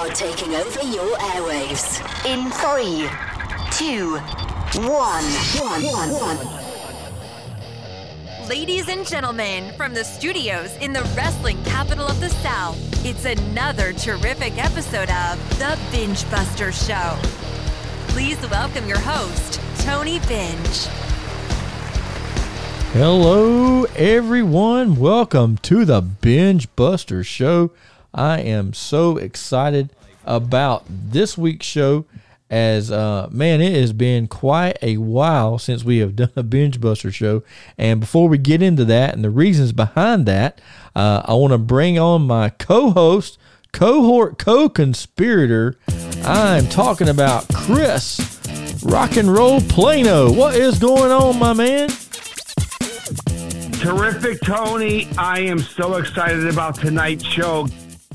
are taking over your airwaves. In three, two, one, one, one, one. Ladies and gentlemen, from the studios in the wrestling capital of the South, it's another terrific episode of The Binge Buster Show. Please welcome your host, Tony Binge. Hello, everyone. Welcome to the Binge Buster Show. I am so excited about this week's show as uh, man, it has been quite a while since we have done a binge buster show. And before we get into that and the reasons behind that, uh, I want to bring on my co-host, cohort, co-conspirator. I'm talking about Chris, Rock and Roll Plano. What is going on, my man? Terrific, Tony. I am so excited about tonight's show.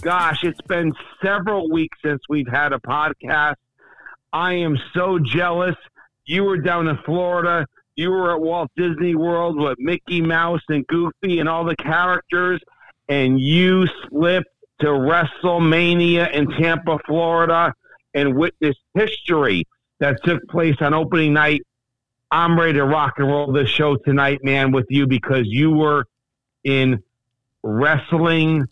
Gosh, it's been several weeks since we've had a podcast I am so jealous. You were down in Florida. You were at Walt Disney World with Mickey Mouse and Goofy and all the characters, and you slipped to WrestleMania in Tampa, Florida, and witnessed history that took place on opening night. I'm ready to rock and roll this show tonight, man, with you because you were in wrestling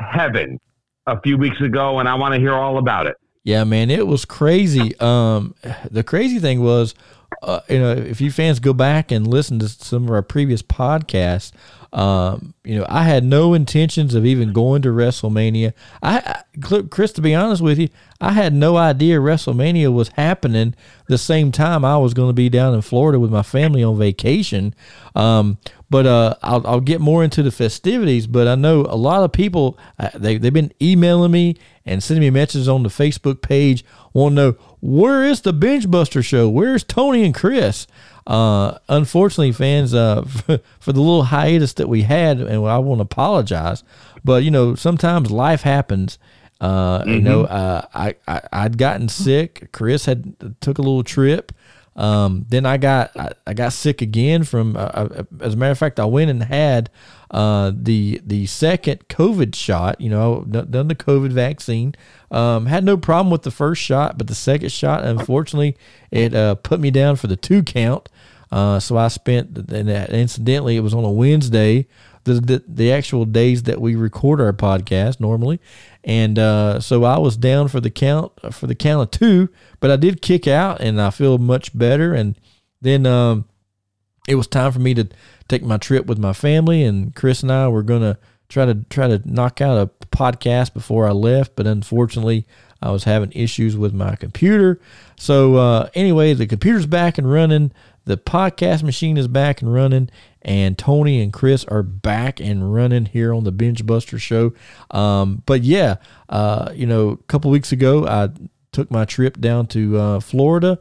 heaven a few weeks ago, and I want to hear all about it. Yeah, man, it was crazy. Um, the crazy thing was, uh, you know, if you fans go back and listen to some of our previous podcasts, um, you know, I had no intentions of even going to WrestleMania. I, I, Chris, to be honest with you, I had no idea WrestleMania was happening the same time I was going to be down in Florida with my family on vacation. Um, but uh, I'll, I'll get more into the festivities. But I know a lot of people uh, they they've been emailing me and sending me messages on the Facebook page. Want to know where is the Binge Buster show? Where's Tony and Chris? Uh, unfortunately, fans, uh, for, for, the little hiatus that we had, and I want to apologize, but you know, sometimes life happens. Uh, mm-hmm. You know, uh, I, I I'd gotten sick. Chris had took a little trip. Um, then I got I, I, got sick again from. Uh, uh, as a matter of fact, I went and had uh, the the second COVID shot. You know, done the COVID vaccine. Um, had no problem with the first shot, but the second shot, unfortunately, it uh, put me down for the two count. Uh, so I spent, and incidentally, it was on a Wednesday, the, the, the actual days that we record our podcast normally, and uh, so I was down for the count for the count of two, but I did kick out, and I feel much better. And then um, it was time for me to take my trip with my family, and Chris and I were gonna try to try to knock out a podcast before I left, but unfortunately, I was having issues with my computer. So uh, anyway, the computer's back and running. The podcast machine is back and running, and Tony and Chris are back and running here on the Binge Buster Show. Um, but yeah, uh, you know, a couple weeks ago, I took my trip down to uh, Florida.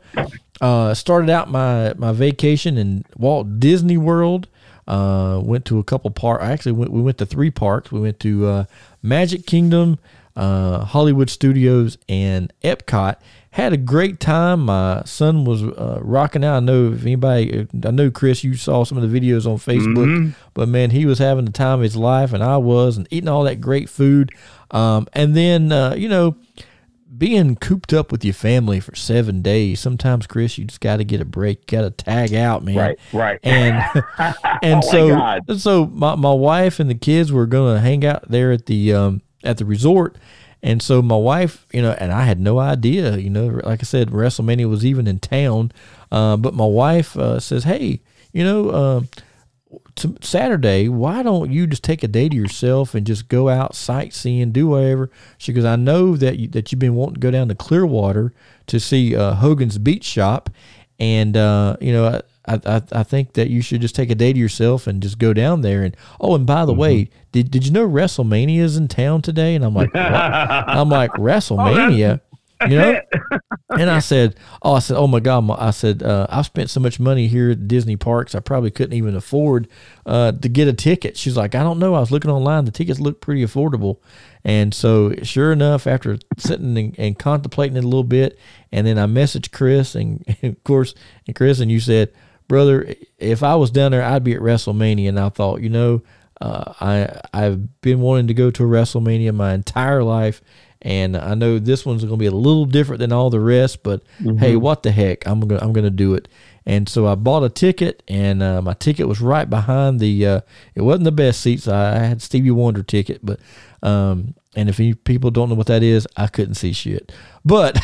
Uh, started out my my vacation in Walt Disney World. Uh, went to a couple parks. Actually, went, we went to three parks. We went to uh, Magic Kingdom, uh, Hollywood Studios, and Epcot. Had a great time. My son was uh, rocking out. I know if anybody, I know Chris, you saw some of the videos on Facebook, mm-hmm. but man, he was having the time of his life, and I was, and eating all that great food. Um, and then, uh, you know, being cooped up with your family for seven days, sometimes Chris, you just got to get a break. You got to tag out, man. Right, right. And and oh so my so my, my wife and the kids were going to hang out there at the um at the resort, and so my wife, you know, and I had no idea, you know, like I said, WrestleMania was even in town. Uh, but my wife uh, says, hey, you know, uh, Saturday, why don't you just take a day to yourself and just go out sightseeing, do whatever? She goes, I know that you, that you've been wanting to go down to Clearwater to see uh, Hogan's Beach Shop, and uh, you know, I, I, I think that you should just take a day to yourself and just go down there. And oh, and by the mm-hmm. way, did did you know WrestleMania is in town today? And I'm like, I'm like oh, WrestleMania. Oh, you know and i said oh i said oh my god i said uh, i've spent so much money here at disney parks i probably couldn't even afford uh, to get a ticket she's like i don't know i was looking online the tickets look pretty affordable and so sure enough after sitting and, and contemplating it a little bit and then i messaged chris and, and of course and chris and you said brother, if I was down there, I'd be at WrestleMania. And I thought, you know, uh, I I've been wanting to go to a WrestleMania my entire life, and I know this one's going to be a little different than all the rest. But hey, what the heck? I'm gonna I'm gonna do it. And so I bought a ticket, and uh, my ticket was right behind the. Uh, it wasn't the best seats. I, I had Stevie Wonder ticket, but um, and if you people don't know what that is, I couldn't see shit. But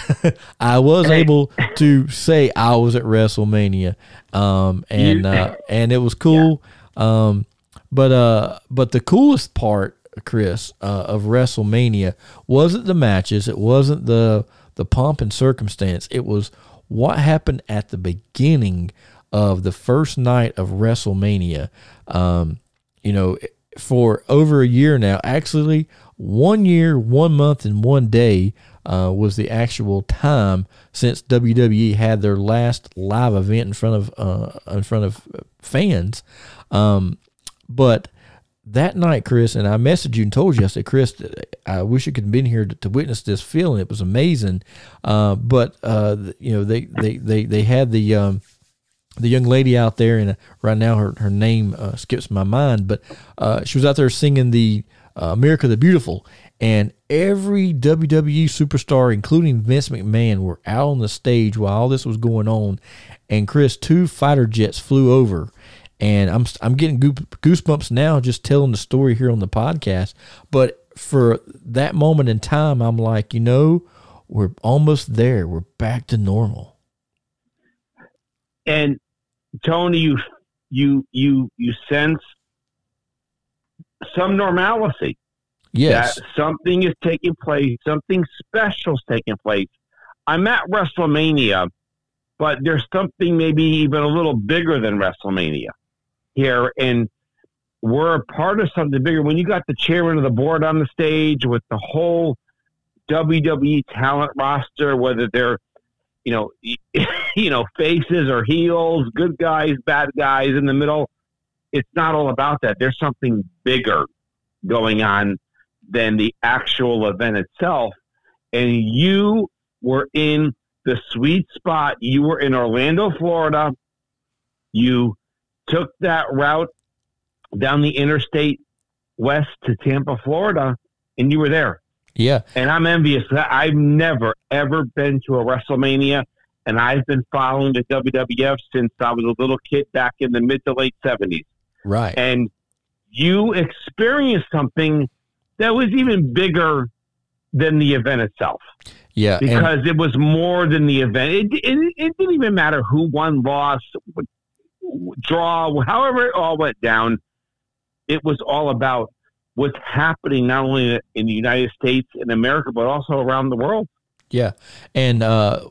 I was able to say I was at WrestleMania, um, and uh, and it was cool. Um, but uh, but the coolest part, Chris, uh, of WrestleMania wasn't the matches. It wasn't the the pomp and circumstance. It was what happened at the beginning of the first night of WrestleMania. Um, you know, for over a year now. Actually, one year, one month, and one day uh, was the actual time since WWE had their last live event in front of uh, in front of fans. Um, but that night, Chris, and I messaged you and told you, I said, Chris, I wish you could have been here to, to witness this feeling. It was amazing. Uh, but, uh, you know, they, they, they, they had the, um, the young lady out there, and uh, right now her, her name uh, skips my mind, but uh, she was out there singing the uh, America the Beautiful. And every WWE superstar, including Vince McMahon, were out on the stage while all this was going on. And Chris, two fighter jets flew over and I'm I'm getting goosebumps now just telling the story here on the podcast. But for that moment in time, I'm like, you know, we're almost there. We're back to normal. And Tony, you you you you sense some normalcy. Yes. That something is taking place, something special is taking place. I'm at WrestleMania, but there's something maybe even a little bigger than WrestleMania here, and we're a part of something bigger. When you got the chairman of the board on the stage with the whole WWE talent roster, whether they're you know you know faces or heels, good guys, bad guys in the middle, it's not all about that. There's something bigger going on than the actual event itself, and you were in the sweet spot. You were in Orlando, Florida. You took that route down the interstate west to Tampa, Florida, and you were there. Yeah. And I'm envious. I've never, ever been to a WrestleMania, and I've been following the WWF since I was a little kid back in the mid to late 70s. Right. And you experienced something that was even bigger than the event itself yeah. because it was more than the event. It, it, it didn't even matter who won, lost, draw, however it all went down. It was all about what's happening not only in the United States and America, but also around the world. Yeah, and uh,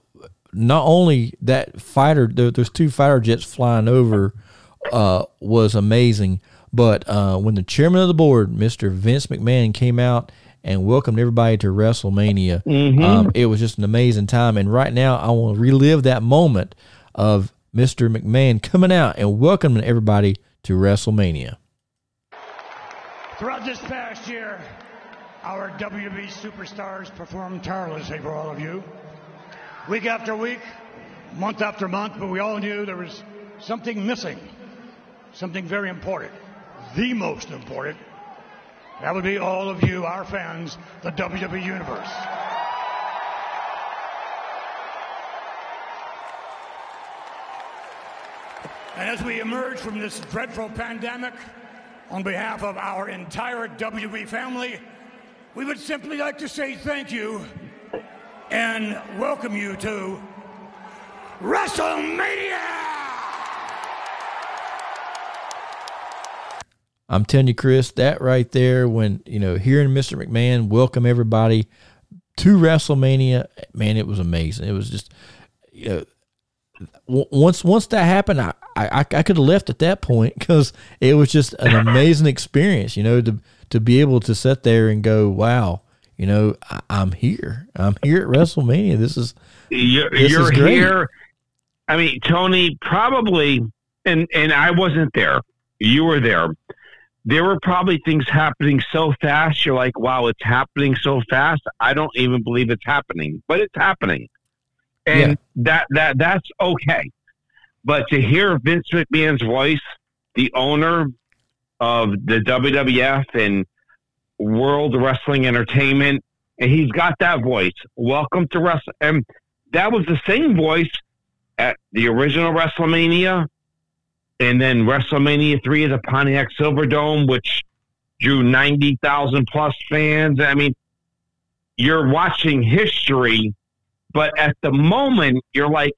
not only that fighter, there, there's two fighter jets flying over, uh, was amazing. But uh, when the chairman of the board, Mr. Vince McMahon, came out and welcomed everybody to WrestleMania, Mhm. um, it was just an amazing time. And right now, I want to relive that moment of Mr. McMahon coming out and welcoming everybody to WrestleMania. Throughout this past year, our WB superstars performed tirelessly for all of you. Week after week, month after month, but we all knew there was something missing. Something very important. The most important. That would be all of you, our fans, the WWE Universe. And as we emerge from this dreadful pandemic, on behalf of our entire WWE family, we would simply like to say thank you and welcome you to WrestleMania! I'm telling you, Chris, that right there, when you know, hearing Mr. McMahon welcome everybody to WrestleMania, man, it was amazing. It was just, you know, once once that happened, I I, I could have left at that point because it was just an amazing experience. You know, to to be able to sit there and go, wow, you know, I, I'm here. I'm here at WrestleMania. This is You're, This you're is here. I mean, Tony, probably, and and I wasn't there. You were there. There were probably things happening so fast. You're like, wow, it's happening so fast. I don't even believe it's happening, but it's happening, and Yeah. that that that's okay. But to hear Vince McMahon's voice, the owner of the WWF and World Wrestling Entertainment, and he's got that voice. Welcome to Wrestle, and that was the same voice at the original WrestleMania, and then WrestleMania three at the Pontiac Silverdome, which drew ninety thousand plus fans. I mean, you're watching history, but at the moment, you're like,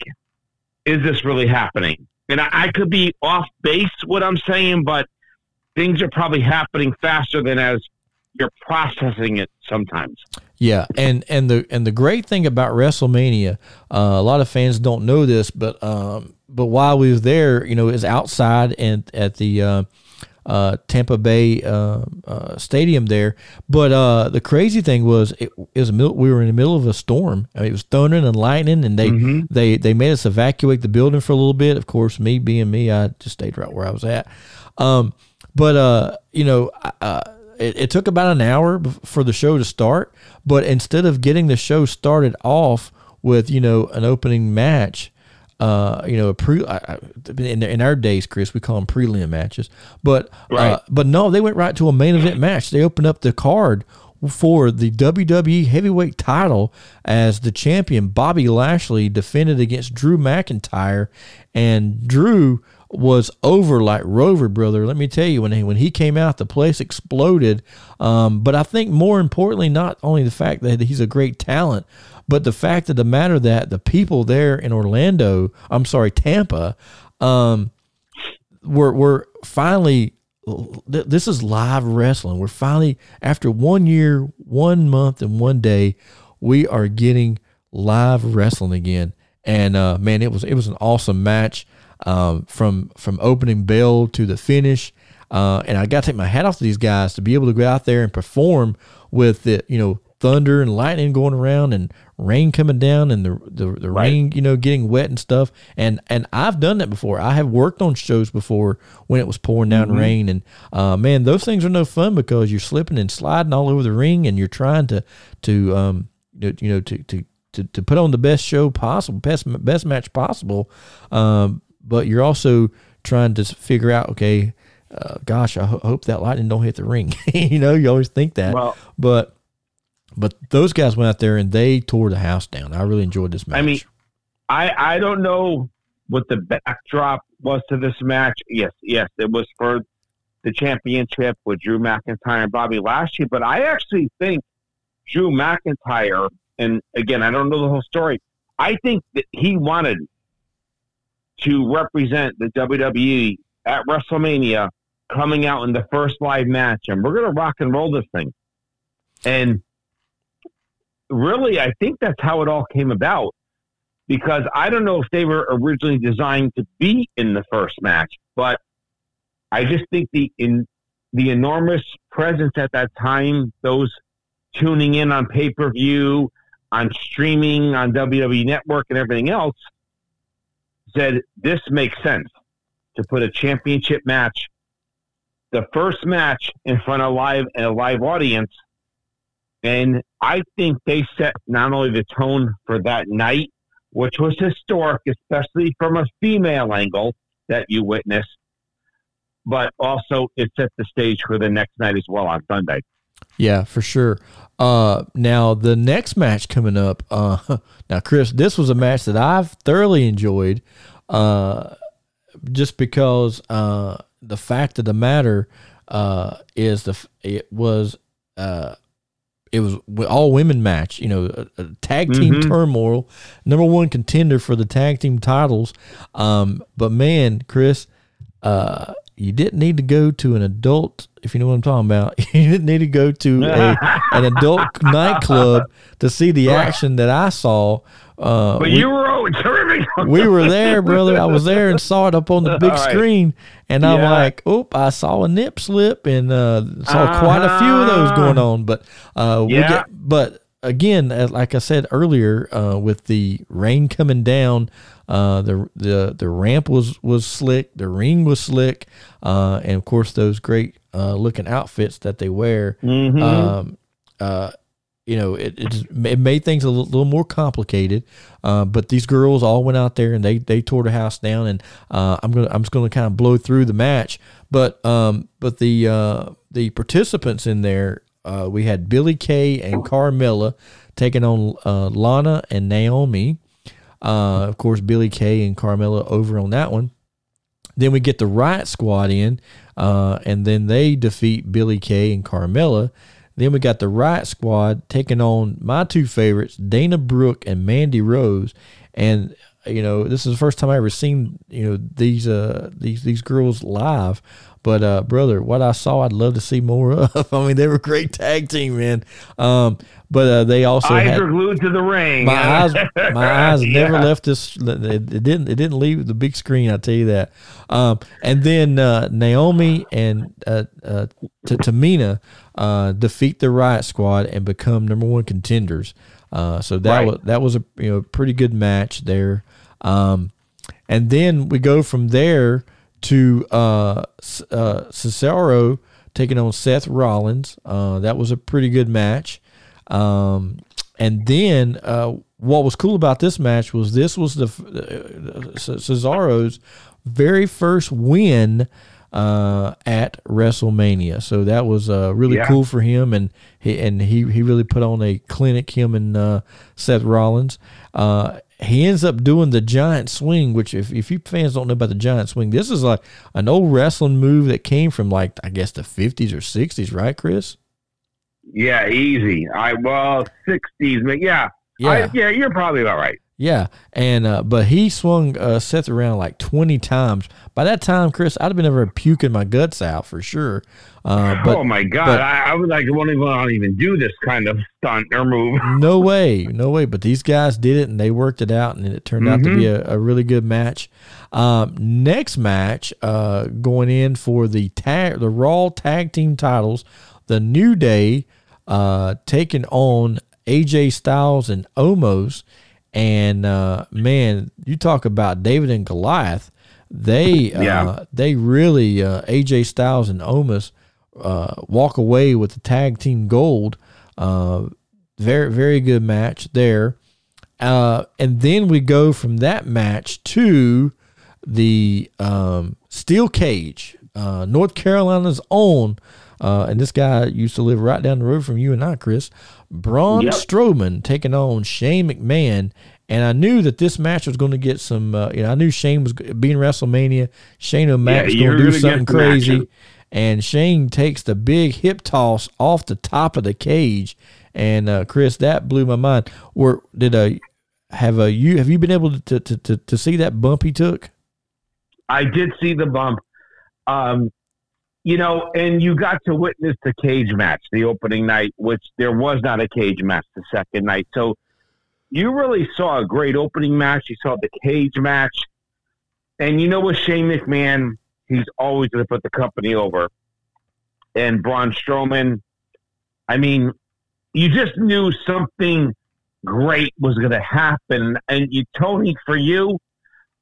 "Is this really happening?" And I, I could be off base what I'm saying, but things are probably happening faster than as you're processing it sometimes. Yeah, and and the and the great thing about WrestleMania, uh, a lot of fans don't know this, but um, but while we was there, you know, is outside and at the uh, uh, Tampa Bay uh, uh, stadium there. But uh, the crazy thing was, it, it was mil- we were in the middle of a storm. I mean, it was thundering and lightning, and they Mm-hmm. they they made us evacuate the building for a little bit. Of course, me being me, I just stayed right where I was at. Um, but uh, you know, uh, it, it took about an hour for the show to start. But instead of getting the show started off with you know an opening match, uh, you know, a pre I, in, in our days, Chris, we call them prelim matches. But uh, Right. but no, they went right to a main event match. They opened up the card for the WWE Heavyweight Title as the champion Bobby Lashley defended against Drew McIntyre, and Drew was over like Rover, brother. Let me tell you, when he when he came out, the place exploded. Um, but I think more importantly, not only the fact that he's a great talent, but the fact of the matter that the people there in Orlando, I'm sorry, Tampa, um, we're we're finally this is live wrestling. We're finally after one year, one month, and one day, we are getting live wrestling again. And uh, man, it was it was an awesome match um, from from opening bell to the finish. Uh, and I got to take my hat off to these guys to be able to go out there and perform with the you know thunder and lightning going around and rain coming down and the the, the rain you know getting wet and stuff. And and I've done that before. I have worked on shows before when it was pouring down rain. And uh, man those things are no fun because you're slipping and sliding all over the ring and you're trying to to um you know, you know to to to, to put on the best show possible best best match possible. Um but you're also trying to figure out okay uh, gosh I ho- hope that lightning don't hit the ring. You know you always think that. Well- but but those guys went out there and they tore the house down. I really enjoyed this match. I mean, I I don't know what the backdrop was to this match. Yes, yes, it was for the championship with Drew McIntyre and Bobby Lashley. Last year, but I actually think Drew McIntyre, and again, I don't know the whole story. I think that he wanted to represent the WWE at WrestleMania coming out in the first live match, and we're going to rock and roll this thing. And really, I think that's how it all came about because I don't know if they were originally designed to be in the first match, but I just think the in the enormous presence at that time, those tuning in on pay per view, on streaming, on WWE Network, and everything else, said this makes sense to put a championship match, the first match in front of live a live audience, and I think they set not only the tone for that night, which was historic, especially from a female angle that you witnessed, but also it set the stage for the next night as well on Sunday. yeah, for sure. Uh, now the next match coming up. Uh, now Chris, this was a match that I've thoroughly enjoyed. Uh, just because uh, the fact of the matter uh, is the it was uh, it was all women match. You know, a, a tag team Mhm. turmoil, number one contender for the tag team titles. Um, but man, Chris, uh, you didn't need to go to an adult, if you know what I'm talking about. You didn't need to go to a, an adult nightclub to see the action that I saw. Uh, But we- you were terrific. we were there, brother. I was there and saw it up on the big right. screen, and I'm like, "Oop!" I saw a nip slip and uh, saw quite a few of those Uh-huh. going on. But uh, we Yeah. get, but again, as, like I said earlier, uh, with the rain coming down, uh, the the the ramp was was slick, the ring was slick, uh, and of course those great uh, looking outfits that they wear. Mhm. Um, uh, you know, it, it, made things a little, more complicated. Uh, but these girls all went out there and they, they tore the house down. And uh, I'm gonna I'm just gonna kind of blow through the match. But um, but the uh, the participants in there uh, we had Billie Kay and Carmella taking on uh, Lana and Naomi. Uh, of course, Billie Kay and Carmella over on that one. Then we get the Riot Squad in, and then they defeat Billie Kay and Carmella. Then we got the Riot Squad taking on my two favorites, Dana Brooke and Mandy Rose. And you know, this is the first time I ever seen you know these uh these these girls live. But uh, brother, what I saw, I'd love to see more of. I mean, they were a great tag team, man. Um, but uh, they also eyes had, are glued to the ring. my eyes, my eyes never left this. It, it didn't. It didn't leave the big screen. I tell you that. Um, and then uh, Naomi and uh, uh, Tamina uh, defeat the Riot Squad and become number one contenders. Uh, so that Right. was that was a you know pretty good match there. Um, and then we go from there to uh, uh, Cesaro taking on Seth Rollins. Uh, that was a pretty good match. Um, and then uh, what was cool about this match was this was the uh, Cesaro's very first win uh, at WrestleMania. So that was uh, really Yeah. cool for him, and he and he he really put on a clinic. Him and uh, Seth Rollins. Uh, he ends up doing the giant swing, which if, if you fans don't know about the giant swing, this is like an old wrestling move that came from like I guess the fifties or sixties, right, Chris? Yeah, easy. I well, sixties, but yeah, Yeah. I, yeah, you're probably all right. Yeah, and uh, but he swung uh, Seth around like twenty times. By that time, Chris, I'd have been over puking my guts out for sure. Uh, but oh my god, but- I, I would like won't even want to even do this kind of stunt or move. no way, no way. But these guys did it, and they worked it out, and it turned out to be a, a really good match. Um, next match, uh, going in for the tag, the Raw tag team titles, the New Day uh, taking on AJ Styles and Omos, and uh, man, you talk about David and Goliath. They uh, Yeah. they really uh, AJ Styles and Omos uh, walk away with the tag team gold. Uh, very very good match there. Uh, and then we go from that match to the um, steel cage, uh, North Carolina's own. Uh, and this guy used to live right down the road from you and I, Chris. Braun Yep. Strowman taking on Shane McMahon. And I knew that this match was going to get some. Uh, you know, I knew Shane was being WrestleMania. Shane O'Mac was you're going to do something crazy and Shane takes the big hip toss off the top of the cage. And uh, Chris, that blew my mind. Or did a have a you have you been able to to, to, to see that bump he took? I did see the bump. Um, you know, and you got to witness the cage match the opening night, which there was not a cage match the second night. So you really saw a great opening match. You saw the cage match. And you know what, Shane McMahon, he's always going to put the company over. And Braun Strowman, I mean, you just knew something great was going to happen. And you, Tony, for you,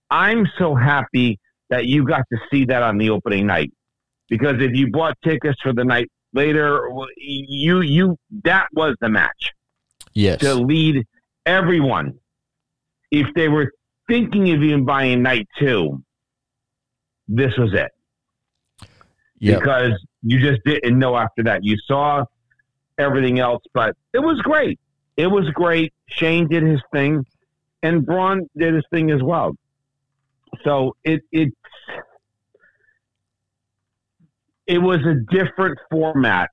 I'm so happy that you got to see that on the opening night because if you bought tickets for the night later, you you that was the match Yes. to lead everyone. If they were thinking of even buying night two, this was it Yep. because you just didn't know after that. You saw everything else, but it was great. It was great. Shane did his thing, and Braun did his thing as well. So it it it was a different format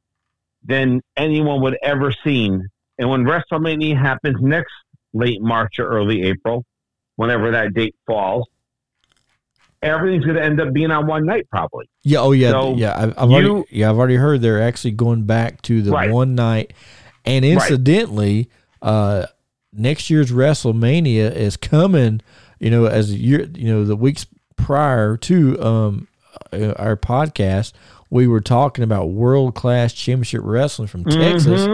than anyone would ever seen. And when WrestleMania happens next late March or early April, whenever that date falls, everything's going to end up being on one night probably. Yeah. Oh, yeah. So yeah. I've, I've already, you- yeah. I've already heard they're actually going back to the Right. one night, and incidentally, uh, next year's WrestleMania is coming. You know, as a year, you know, the weeks prior to um uh, our podcast, we were talking about world class championship wrestling from Texas,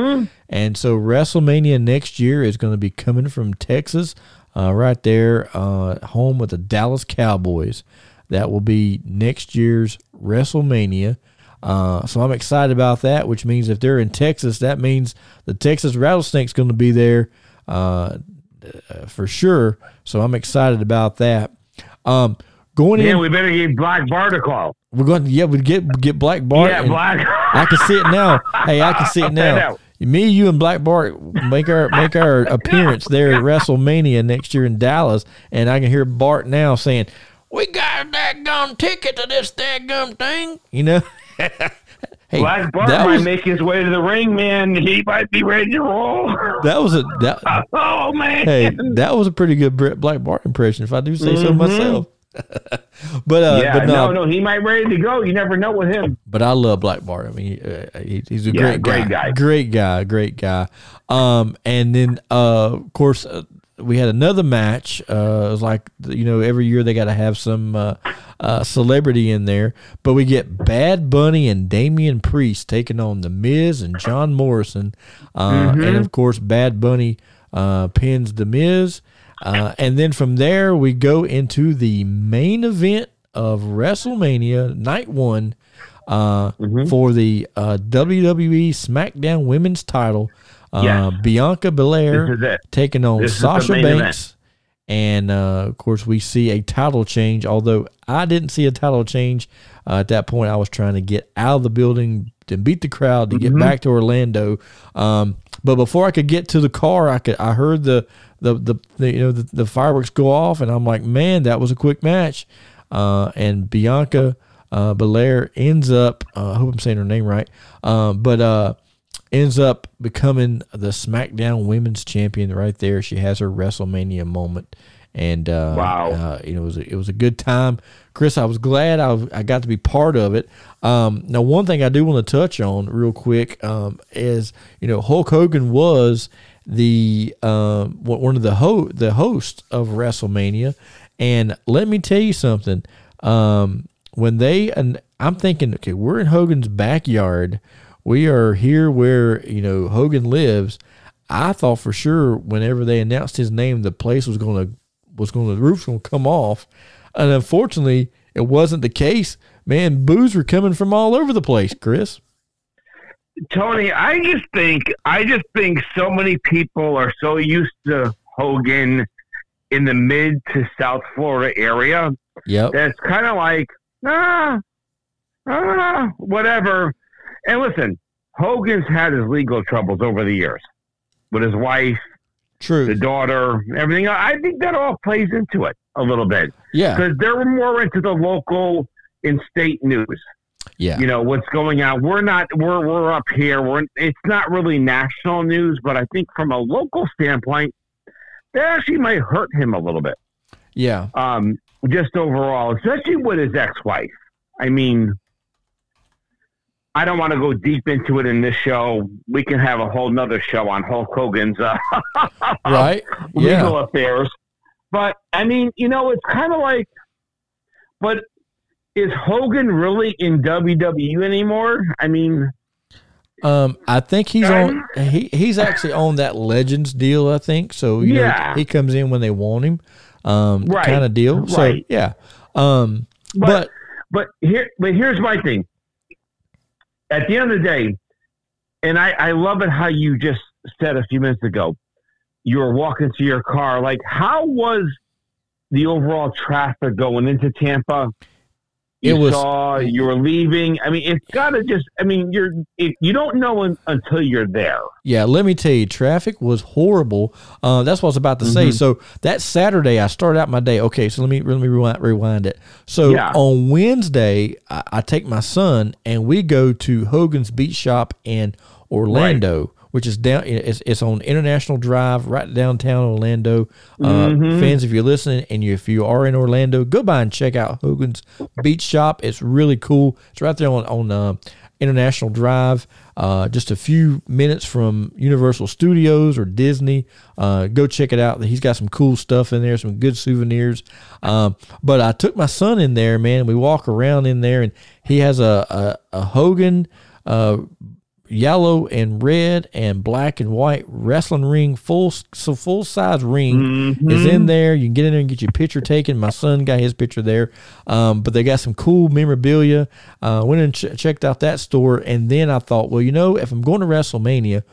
and so WrestleMania next year is going to be coming from Texas, uh, right there, uh, home of the Dallas Cowboys. That will be next year's WrestleMania. Uh, so I'm excited about that, which means if they're in Texas, that means the Texas Rattlesnake's going to be there uh, uh, for sure. So I'm excited about that. Um, going Yeah, in, we better get Black Bart a call. We're going. To, yeah, we get get Black Bart. yeah, Black. I can see it now. Hey, I can see it now. Me, you, and Black Bart make our make our appearance there at WrestleMania next year in Dallas, and I can hear Bart now saying, "We got a daggum ticket to this daggum thing," you know. hey, Black Bart that might was make his way to the ring, man. He might be ready to roll. that was a that oh man. hey that was a pretty good Black Bart impression, if I do say so mm-hmm. myself. but uh, yeah, but no, no, no, he might ready to go. You never know with him. but I love Black Bart. I mean, uh, he, he's a Yeah, great guy. great guy. great guy, great guy. Um, and then uh, of course uh, we had another match. Uh, it was like you know every year they got to have some uh, uh, celebrity in there, but we get Bad Bunny and Damian Priest taking on the Miz and John Morrison, uh, Mm-hmm. and of course Bad Bunny uh, pins the Miz. Uh, and then from there, we go into the main event of WrestleMania Night One uh, Mm-hmm. for the uh, WWE SmackDown Women's Title. Uh, Yes. Bianca Belair This is it. taking on This Sasha Banks. And uh, of course, we see a title change. Although I didn't see a title change uh, at that point, I was trying to get out of the building to beat the crowd to get back to Orlando. Um, but before I could get to the car, I could I heard the the the, the you know the, the fireworks go off, and I'm like, man, that was a quick match. Uh, and Bianca uh, Belair ends up. Uh, I hope I'm saying her name right. Um, but uh, ends up becoming the SmackDown Women's Champion right there. She has her WrestleMania moment, and uh, Wow. uh, you know, it was a, it was a good time. Chris, I was glad I, I got to be part of it. Um, now, one thing I do want to touch on real quick um, is you know Hulk Hogan was the um, one of the ho- the hosts of WrestleMania, and let me tell you something. Um, when they and I'm thinking, okay, we're in Hogan's backyard. We are here where you know Hogan lives. I thought for sure whenever they announced his name, the place was gonna was gonna the roof's gonna come off, and unfortunately, it wasn't the case. Man, boos were coming from all over the place, Chris. Tony, I just think I just think so many people are so used to Hogan in the mid to South Florida area Yep. that it's kind of like ah, ah, whatever. And listen, Hogan's had his legal troubles over the years with his wife, True. the daughter, everything. I think that all plays into it a little bit Yeah. because they're more into the local and state news. Yeah. you know what's going on. We're not we're we're up here. We're it's not really national news, but I think from a local standpoint, that actually might hurt him a little bit. Yeah. Um, just overall, especially with his ex-wife. I mean, I don't want to go deep into it in this show. We can have a whole nother show on Hulk Hogan's uh, Right. Yeah. legal affairs. But I mean, you know, it's kind of like, but is Hogan really in WWE anymore? I mean, Um, I think he's on. He he's actually on that Legends deal. I think so. You Yeah. know, he comes in when they want him, um, Right. kind of deal. So Right. yeah. Um, But- but but here, but here's my thing. At the end of the day, and I, I love it how you just said a few minutes ago, you were walking to your car. Like, how was the overall traffic going into Tampa? You It was- saw you were leaving. I mean, it's got to just. I mean, you're it, you don't know un, until you're there. Yeah, let me tell you, traffic was horrible. Uh, that's what I was about to Mm-hmm. say. So that Saturday, I started out my day. Okay, so let me let me rewind, rewind it. So Yeah. on Wednesday, I, I take my son and we go to Hogan's Beach Shop in Orlando, which is down. It's, it's on International Drive, right downtown Orlando. Uh, Mm-hmm. Fans, if you're listening and you, if you are in Orlando, go by and check out Hogan's Beach Shop. It's really cool. It's right there on on. Uh, International Drive, uh, just a few minutes from Universal Studios or Disney. Uh, go check it out. He's got some cool stuff in there, some good souvenirs. Um, but I took my son in there, man. We walk around in there, and he has a a, a Hogan. Uh, yellow and red and black and white wrestling ring full so full size ring is in there. You can get in there and get your picture taken. My son got his picture there. Um, but they got some cool memorabilia. Uh, went and ch- checked out that store. And then i thought well you know if i'm going to wrestlemania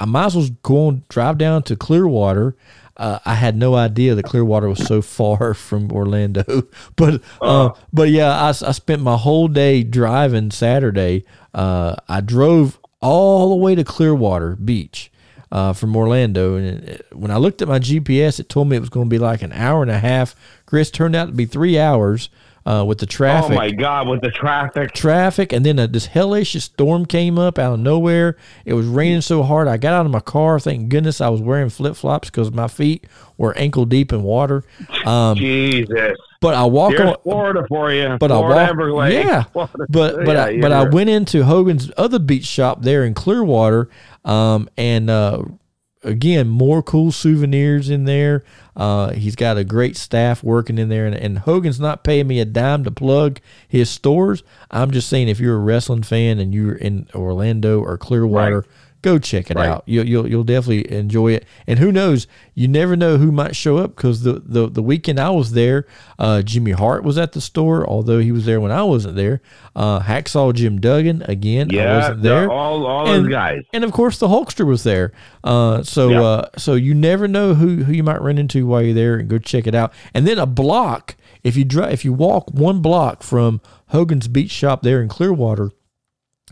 I might as well go and drive down to Clearwater. Uh, I had no idea that Clearwater was so far from Orlando, but uh, but yeah, I, I spent my whole day driving Saturday. Uh, I drove all the way to Clearwater Beach uh, from Orlando, and it, when I looked at my GPS, it told me it was going to be like an hour and a half. Chris turned out to be three hours uh, with the traffic Oh my God, with the traffic. traffic, and then a, this hellacious storm came up out of nowhere. It was raining so hard. I got out of my car. Thank goodness I was wearing flip flops because my feet were ankle deep in water. Um, Jesus. But I walk on. Florida for you. But I walk, Everglades. yeah. Florida- But but I yeah, but I went into Hogan's other beach shop there in Clearwater, um, and uh, again more cool souvenirs in there. Uh, he's got a great staff working in there, and, and Hogan's not paying me a dime to plug his stores. I'm just saying, if you're a wrestling fan and you're in Orlando or Clearwater. Right. Go check it Right. out. You'll, you'll you'll definitely enjoy it. And who knows? You never know who might show up because the, the the weekend I was there, uh, Jimmy Hart was at the store, although he was there when I wasn't there. Uh, Hacksaw Jim Duggan again. I Yeah, wasn't there. all all and, those guys. and of course the Hulkster was there. Uh, so Yeah. uh, so you never know who who you might run into while you're there, and go check it out. And then a block if you drive if you walk one block from Hogan's Beach Shop there in Clearwater,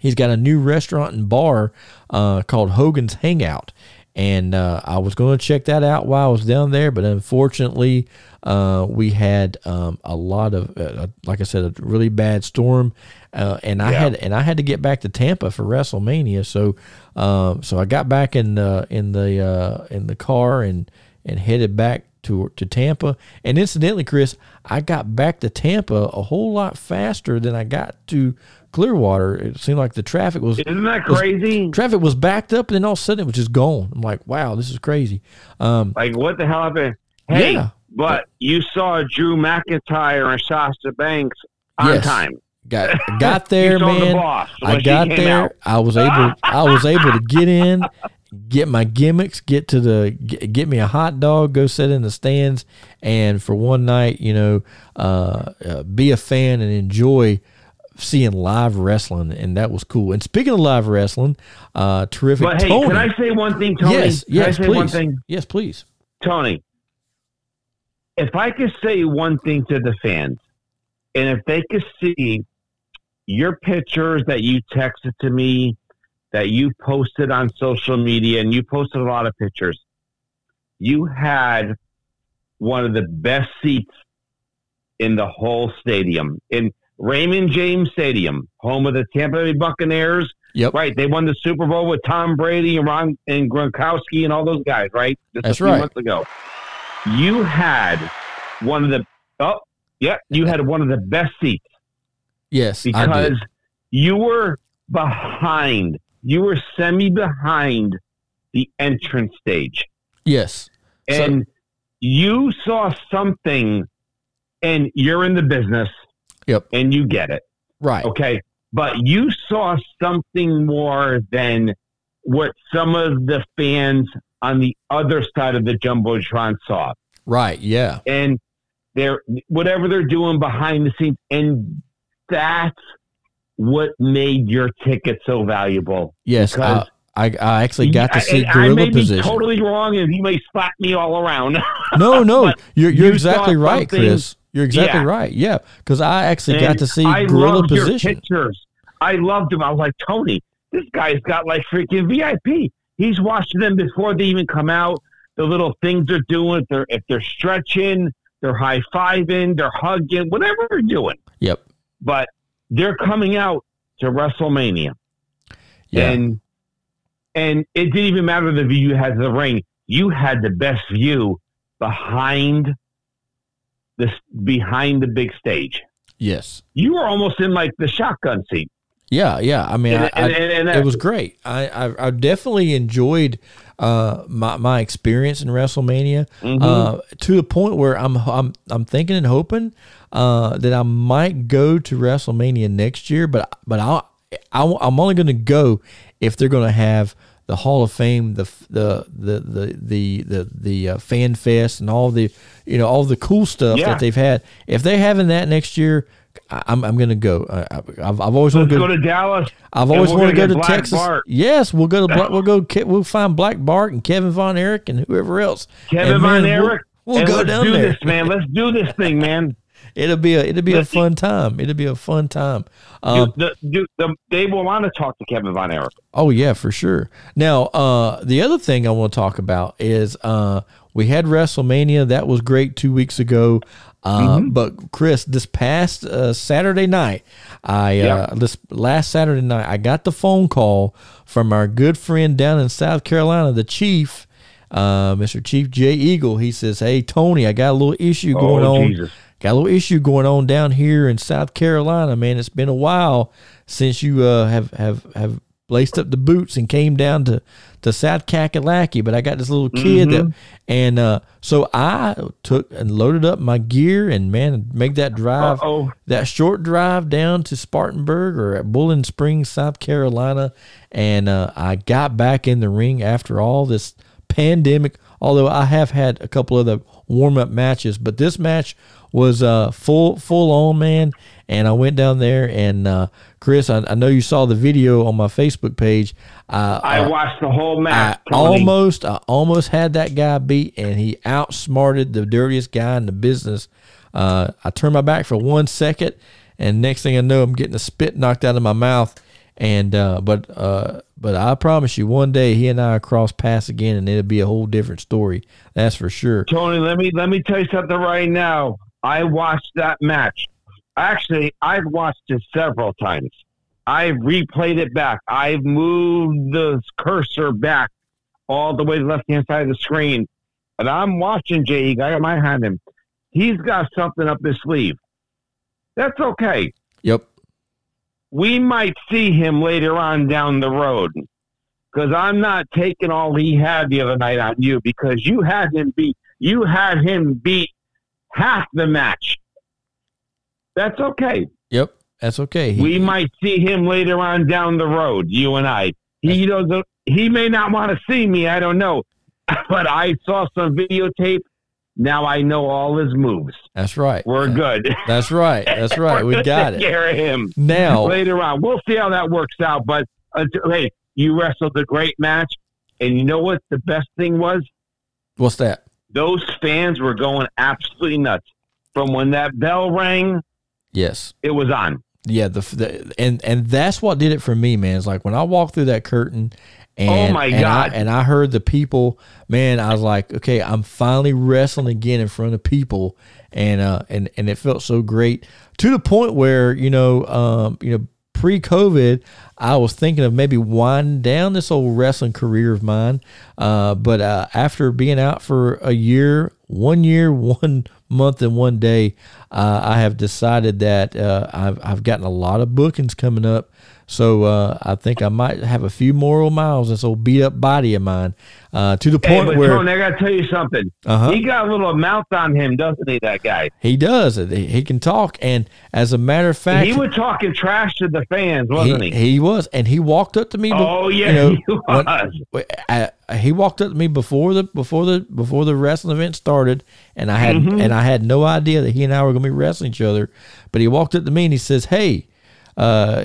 he's got a new restaurant and bar uh, called Hogan's Hangout. And uh, I was going to check that out while I was down there, but unfortunately, uh, we had um, a lot of, uh, like I said, a really bad storm, uh, and I Yeah. had and I had to get back to Tampa for WrestleMania. So, um, so I got back in the in the uh, in the car and and headed back to to Tampa. And incidentally, Chris, I got back to Tampa a whole lot faster than I got to Clearwater. It seemed like the traffic was Isn't that was- crazy? traffic was backed up, and then all of a sudden it was just gone. I'm like, wow, this is crazy. Um, Like what the hell happened? Hey, Yeah. but you saw Drew McIntyre and Sasha Banks on Yes. time. got got there, saw the man. I got there. out. I was able. I was able to get in, get my gimmicks, get to the get, get me a hot dog, go sit in the stands, and for one night, you know, uh, uh, be a fan and enjoy seeing live wrestling, and that was cool. And speaking of live wrestling, uh, terrific. But hey, Tony. can I say one thing, Tony? yes, Can yes, I say please. one thing? Yes, please. Tony, if I could say one thing to the fans, and if they could see your pictures that you texted to me, that you posted on social media, and you posted a lot of pictures, you had one of the best seats in the whole stadium. In Raymond James Stadium, home of the Tampa Bay Buccaneers. Yep. Right. They won the Super Bowl with Tom Brady and Ron and Gronkowski and all those guys, right? Just That's a few right. months ago. You had one of the oh yeah, you had one of the best seats Yes, I because you were behind. You were semi behind the entrance stage. Yes. So- And you saw something and you're in the business. Yep. And you get it. Right. Okay. But you saw something more than what some of the fans on the other side of the Jumbotron saw. Right. Yeah. And they're whatever they're doing behind the scenes. And that's what made your ticket so valuable. Yes. I, I, I actually got to see I, I gorilla may position. be totally wrong, and he may slap me all around. No, no, you're you're you exactly right, Chris. You're exactly Yeah. right. Yeah, because I actually got to see I gorilla position. pictures. I loved him. I was like, Tony, this guy's got like freaking VIP. He's watching them before they even come out. The little things they're doing, if they're if they're stretching, they're high fiving, they're hugging, whatever they're doing. Yep. But they're coming out to WrestleMania, Yeah. and and it didn't even matter the view you had of the ring. You had the best view behind this behind the big stage. yes. You were almost in like the shotgun seat. Yeah. Yeah. I mean, And- I, and- I, and- it was great. I, I, I definitely enjoyed uh, my my experience in WrestleMania Mm-hmm. uh, to the point where I'm I'm I'm thinking and hoping uh, that I might go to WrestleMania next year, but but I'll, I I'm only going to go if they're going to have the Hall of Fame, the the the the the the, the uh, fan fest, and all the you know all the cool stuff Yeah. that they've had. If they're having that next year, I- I'm I'm gonna go. I- I've I've always wanted to go to Dallas. I've always wanted to go to Black Texas. Bart. Yes, we'll go to Black, we'll go we'll find Black Bart and Kevin Von Erich and whoever else. Kevin And, Von man, we'll- We'll, go down do there, this, man. Let's do this thing, man. It'll be a it'll be a fun time. It'll be a fun time. Um, the, the, the, they will want to talk to Kevin Von Erich. Oh yeah, for sure. Now, uh, the other thing I want to talk about is uh, we had WrestleMania. That was great two weeks ago. Uh, But Chris, this past uh, Saturday night, I Yeah. uh, this last Saturday night, I got the phone call from our good friend down in South Carolina, the Chief, uh, Mr. Chief Jay Eagle. He says, "Hey Tony, I got a little issue going Oh, on. Jesus. Got a little issue going on down here in South Carolina, man. It's been a while since you uh, have have have laced up the boots and came down to to South Kakalaki. But I got this little kid Mm-hmm. that, and uh, so I took and loaded up my gear and man, make that drive, Uh-oh. that short drive down to Spartanburg or at Boiling Springs, South Carolina, and uh, I got back in the ring after all this pandemic. Although I have had a couple of the warm up matches, but this match was uh, full full on man. And I went down there and uh, Chris, I, I know you saw the video on my Facebook page. Uh, I watched the whole I match. Tony. almost, I almost had that guy beat, and he outsmarted the dirtiest guy in the business. Uh, I turned my back for one second, and next thing I know, I'm getting the spit knocked out of my mouth. And uh, but uh, but I promise you, one day he and I cross paths again, and it'll be a whole different story. That's for sure. Tony, let me let me tell you something right now. I watched that match. Actually, I've watched it several times. I've replayed it back. I've moved the cursor back all the way to the left hand side of the screen. And I'm watching Jay. I got my hand him. He's got something up his sleeve. That's okay. Yep. We might see him later on down the road. Because I'm not taking all he had the other night on you because you had him beat you had him beat half the match. That's okay. Yep. That's okay. He- we might see him later on down the road, you and I. He doesn't he may not want to see me, I don't know. But I saw some videotape. Now I know all his moves. that's right. We're good. That's right. That's right. We got take it. care of him Now, later on. We'll see how that works out. But until, hey, you wrestled a great match, and you know what the best thing was? what's that? Those fans were going absolutely nuts. From when that bell rang, Yes. it was on. Yeah, the, the and and that's what did it for me, man. It's like when I walked through that curtain, and Oh, my and God. I, and I heard the people, man. I was like, okay, I'm finally wrestling again in front of people, and uh, and and it felt so great to the point where you know, um, you know, pre-COVID, I was thinking of maybe winding down this old wrestling career of mine, uh, but uh, after being out for a year, one year, one month, and one day, uh, I have decided that uh, I've I've gotten a lot of bookings coming up. So uh, I think I might have a few more old miles this old beat up body of mine uh, to the Hey, point but where Tony, I got to tell you something. Uh-huh. He got a little mouth on him, doesn't he? That guy. he does. He can talk, and as a matter of fact, he was talking trash to the fans, wasn't he? he, was, and he walked up to me. be- Oh, yeah, you know, he when- was. I, he walked up to me before the before the before the wrestling event started, and I had Mm-hmm. and I had no idea that he and I were going to be wrestling each other. But he walked up to me and he says, "Hey, uh,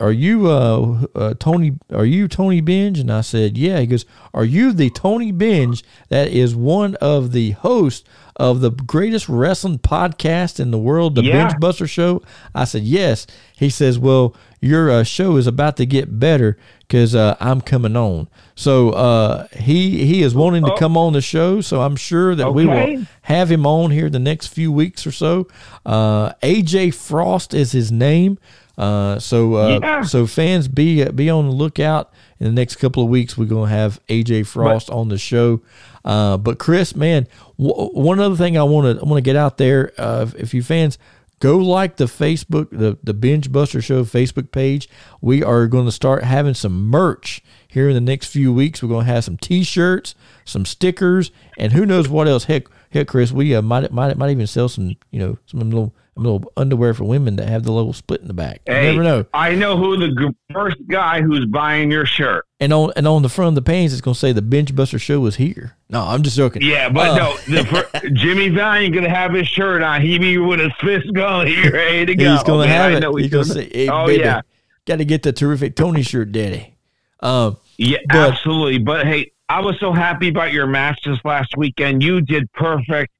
are you uh, uh, Tony? Are you Tony Binge?" And I said, "Yeah." He goes, "Are you the Tony Binge that is one of the hosts of the greatest wrestling podcast in the world, the Yeah. Binge Buster Show?" I said, "Yes." He says, "Well, your uh, show is about to get better because uh, I'm coming on." So uh, he he is wanting to Oh. come on the show. So I'm sure that we will have him on here the next few weeks or so. Uh, AJ Frost is his name. Uh, so uh, Yeah. so fans be be on the lookout. In the next couple of weeks, we're gonna have AJ Frost on the show. Uh, but Chris, man, w- one other thing I want to I want to get out there. Uh, if, if you fans go like the Facebook the the Binge Buster Show Facebook page, we are going to start having some merch here in the next few weeks. We're going to have some T-shirts, some stickers, and who knows what else. Heck, heck, Chris, we uh, might might might even sell some you know some little little underwear for women that have the little split in the back. You Hey, never know. I know who the first guy who's buying your shirt. And on and on the front of the pants, it's gonna say the Binge Buster Show was here. No, I'm just joking. Yeah, but Uh, no, the, fir- Jimmy Valiant gonna have his shirt on. He be with his fist going, he ready to go. He's gonna Man, have I it. He's gonna say, hey, oh baby, yeah, got to get the terrific Tony shirt, Daddy. Um, yeah, But- absolutely. But hey, I was so happy about your match this last weekend. You did perfect.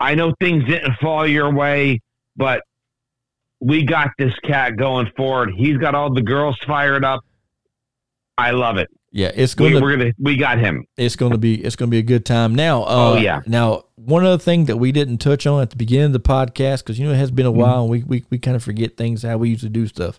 I know things didn't fall your way, but we got this cat going forward. He's got all the girls fired up. I love it. yeah, it's We, gonna we're gonna we got him. it's gonna be it's gonna be a good time. Now, uh, Oh, yeah. Now, one other thing that we didn't touch on at the beginning of the podcast because you know it has been a Mm-hmm. while and we we, we kind of forget things how we used to do stuff.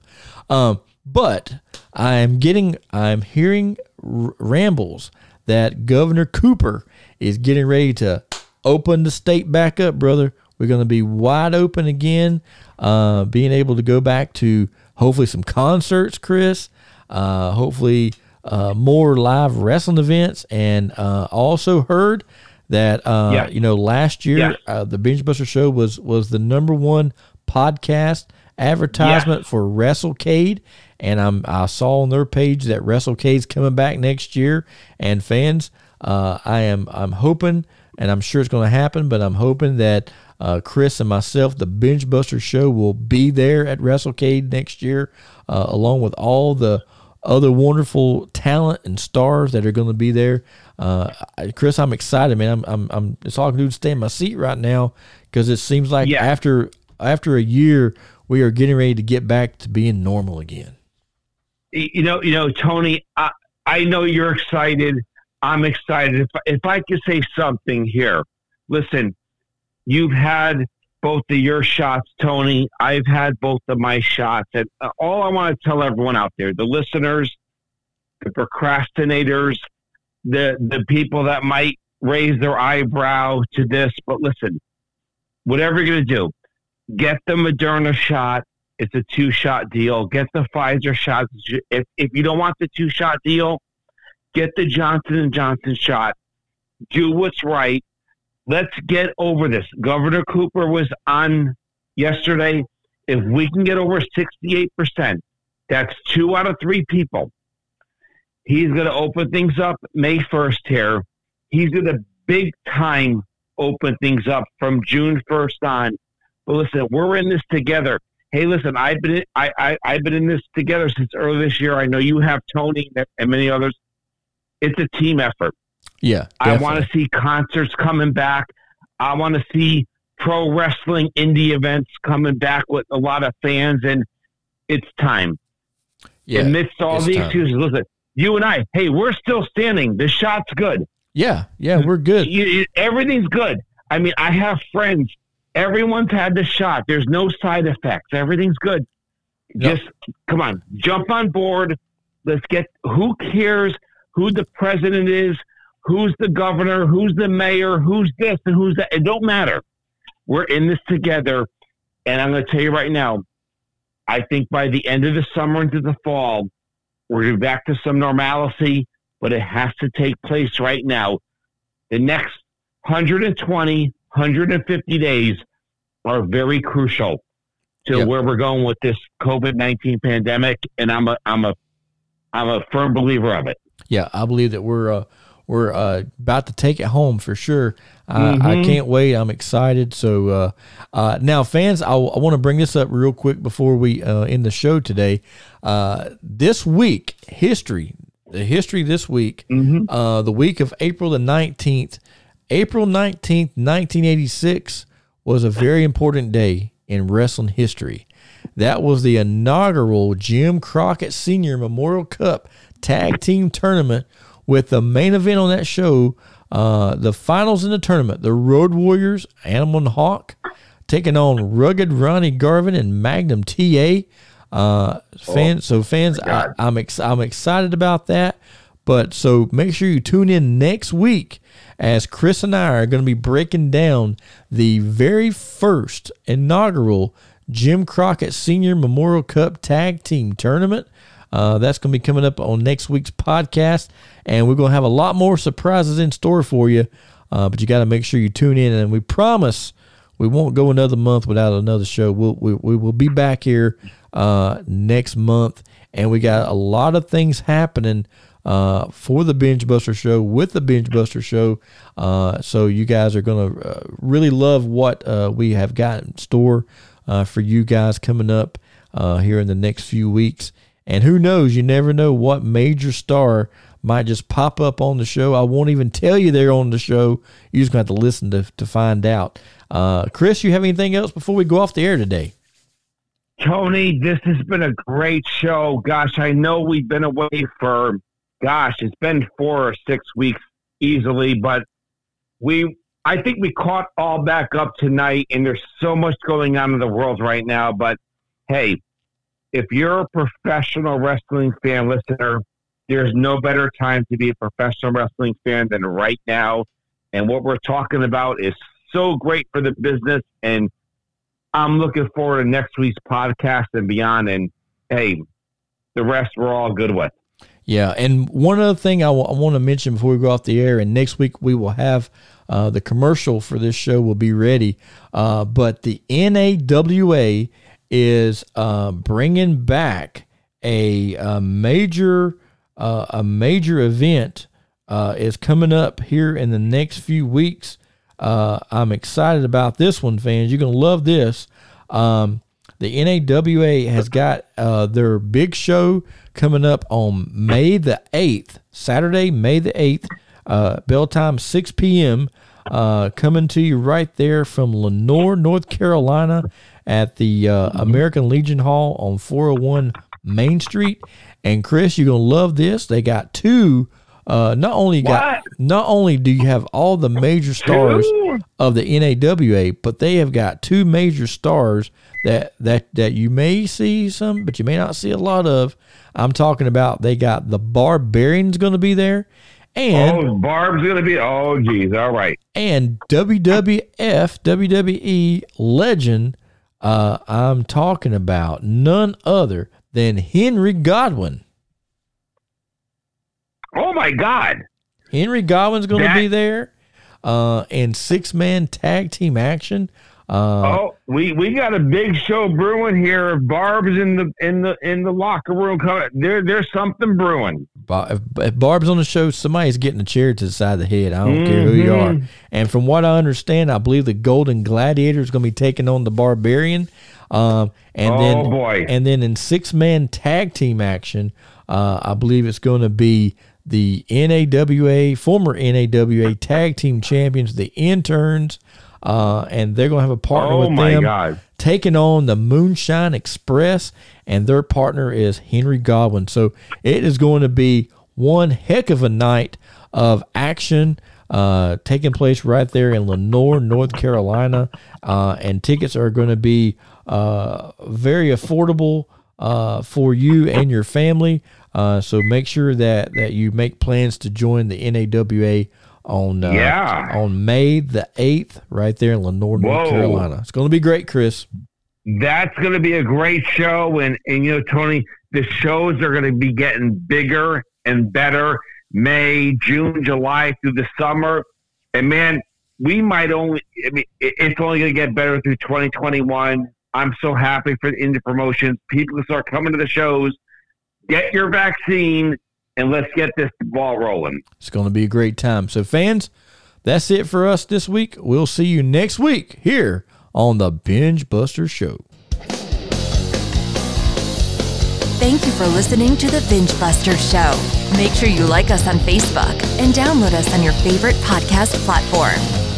Um, but I'm getting I'm hearing r- rambles that Governor Cooper is getting ready to open the state back up, brother. We're going to be wide open again, uh, being able to go back to hopefully some concerts, Chris. Uh, hopefully uh, more live wrestling events, and uh, also heard that uh, Yeah. you know last year Yes. uh, the Binge Buster Show was was the number one podcast advertisement for WrestleCade, and I'm I saw on their page that WrestleCade's coming back next year, and fans, uh, I am I'm hoping, and I'm sure it's going to happen, but I'm hoping that uh, Chris and myself, the Binge Buster Show, will be there at WrestleCade next year, uh, along with all the other wonderful talent and stars that are going to be there. Uh, Chris, I'm excited, man. I'm, I'm, I'm, it's all I can do to stay in my seat right now because it seems like Yeah. after, after a year, we are getting ready to get back to being normal again. you know, you know, Tony, I, I know you're excited. I'm excited. If, if I could say something here, listen, you've had both of your shots, Tony. I've had both of my shots. And uh, all I want to tell everyone out there, the listeners, the procrastinators, the, the people that might raise their eyebrow to this, but listen, whatever you're going to do, get the Moderna shot. It's a two shot deal. Get the Pfizer shot. If, if you don't want the two shot deal, get the Johnson and Johnson shot. Do what's right. Let's get over this. Governor Cooper was on yesterday. If we can get over 68%, that's two out of three people. He's going to open things up May 1st here. He's going to big time open things up from June 1st on. But listen, we're in this together. Hey, listen, I've been I, I I've been in this together since early this year. I know you have Tony and many others. It's a team effort. Yeah. I want to see concerts coming back. I want to see pro wrestling indie events coming back with a lot of fans, and it's time. yeah. Amidst all the time. excuses, listen, you and I, hey, we're still standing. The shot's good. Yeah. Yeah. We're good. You, you- everything's good. I mean, I have friends. Everyone's had the shot. There's no side effects. Everything's good. No. Just come on, jump on board. Let's get. Who cares who the president is? Who's the governor? Who's the mayor? Who's this and who's that? It don't matter. We're in this together. And I'm going to tell you right now. I think by the end of the summer into the fall, we're gonna be back to some normalcy. But it has to take place right now the next 120, 150 days are very crucial to Yep. where we're going with this COVID 19 pandemic. And I'm a, I'm a, I'm a firm believer of it. Yeah, I believe that we're uh, we're uh, about to take it home for sure. I, I Mhm. can't wait. I'm excited. So uh, uh, now, fans, I, I want to bring this up real quick before we uh, end the show today. Uh, this week, history, the history this week, uh, the week of April the 19th, April 19th, 1986 was a very important day in wrestling history. That was the inaugural Jim Crockett Senior Memorial Cup Tag Team Tournament with the main event on that show, uh, the finals in the tournament, the Road Warriors, Animal and Hawk, taking on Rugged Ronnie Garvin and Magnum TA. Uh, fans, so fans, I, I'm ex- I'm excited about that. But so make sure you tune in next week as Chris and I are going to be breaking down the very first inaugural Jim Crockett Senior Memorial Cup Tag Team Tournament. Uh, that's going to be coming up on next week's podcast, and we're going to have a lot more surprises in store for you. Uh, but you got to make sure you tune in, and we promise, we won't go another month without another show. We'll, we, we will be back here uh, next month, and we got a lot of things happening uh, for the Binge Buster Show with the Binge Buster Show. Uh, so you guys are going to uh, really love what uh, we have got in store uh, for you guys coming up uh, here in the next few weeks. And who knows? You never know what major star might just pop up on the show. I won't even tell you they're on the show. You just going to have to listen to, to find out. Uh, Chris, you have anything else before we go off the air today? Tony, this has been a great show. Gosh, I know we've been away for gosh, it's been four or six weeks easily, but we, I think we caught all back up tonight, and there's so much going on in the world right now. But hey, if you're a professional wrestling fan listener, there's no better time to be a professional wrestling fan than right now. And what we're talking about is so great for the business. And I'm looking forward to next week's podcast and beyond. And hey, the rest we're all good with. Yeah, and one other thing I, w- I want to mention before we go off the air, and next week we will have uh, the commercial for this show will be ready. Uh, but the NAWA is uh, bringing back a, a major uh, a major event uh, is coming up here in the next few weeks. Uh, I'm excited about this one, fans. You're gonna love this. Um, the NAWA has got their big show coming up on May the 8th, Saturday, May the 8th, uh, bell time 6 p.m. Uh, coming to you right there from Lenoir, North Carolina at the uh, American Legion Hall on 401 Main Street. And Chris, you're going to love this. They got two. Uh, not only got not only do you have all the major stars of the NAWA, but they have got two major stars that that that you may see some, but you may not see a lot of I'm talking about they got the Barbarians going to be there. And oh, Barb's going to be. Oh, geez. All right. And WWF, WWE legend, uh, I'm talking about none other than Henry Godwinn. Oh, my God. Henry Godwinn's going to be there uh, and six man tag team action. Uh, oh, we we got a big show brewing here. Barb's in the in the in the locker room. Coming there, there's something brewing. If, if Barb's on the show, somebody's getting a chair to the side of the head. I don't mm-hmm. care who you are. Mm-hmm. And from what I understand, I believe the Golden Gladiator is going to be taking on the Barbarian. Um, and oh, then boy. and then in six man tag team action, uh, I believe it's going to be the NAWA former NAWA tag team champions, the interns uh, and they're going to have a partner oh with them God. taking on the Moonshine Express, and their partner is Henry Godwinn. So it is going to be one heck of a night of action. Uh, taking place right there in Lenoir, North Carolina, uh, and tickets are going to be uh, very affordable uh, for you and your family. Uh, so make sure that that you make plans to join the NAWA on uh, yeah. on May the eighth, right there in Lenoir, North Carolina. It's going to be great, Chris. That's going to be a great show, and and you know, Tony, the shows are going to be getting bigger and better. May, June, July through the summer, and man, we might only. I mean, it's only going to get better through 2021. I'm so happy for the indie promotions. People start coming to the shows. Get your vaccine and let's get this ball rolling. It's going to be a great time. So, fans, that's it for us this week. We'll see you next week here on the Binge Buster Show. Thank you for listening to the Binge Buster Show. Make sure you like us on Facebook and download us on your favorite podcast platform.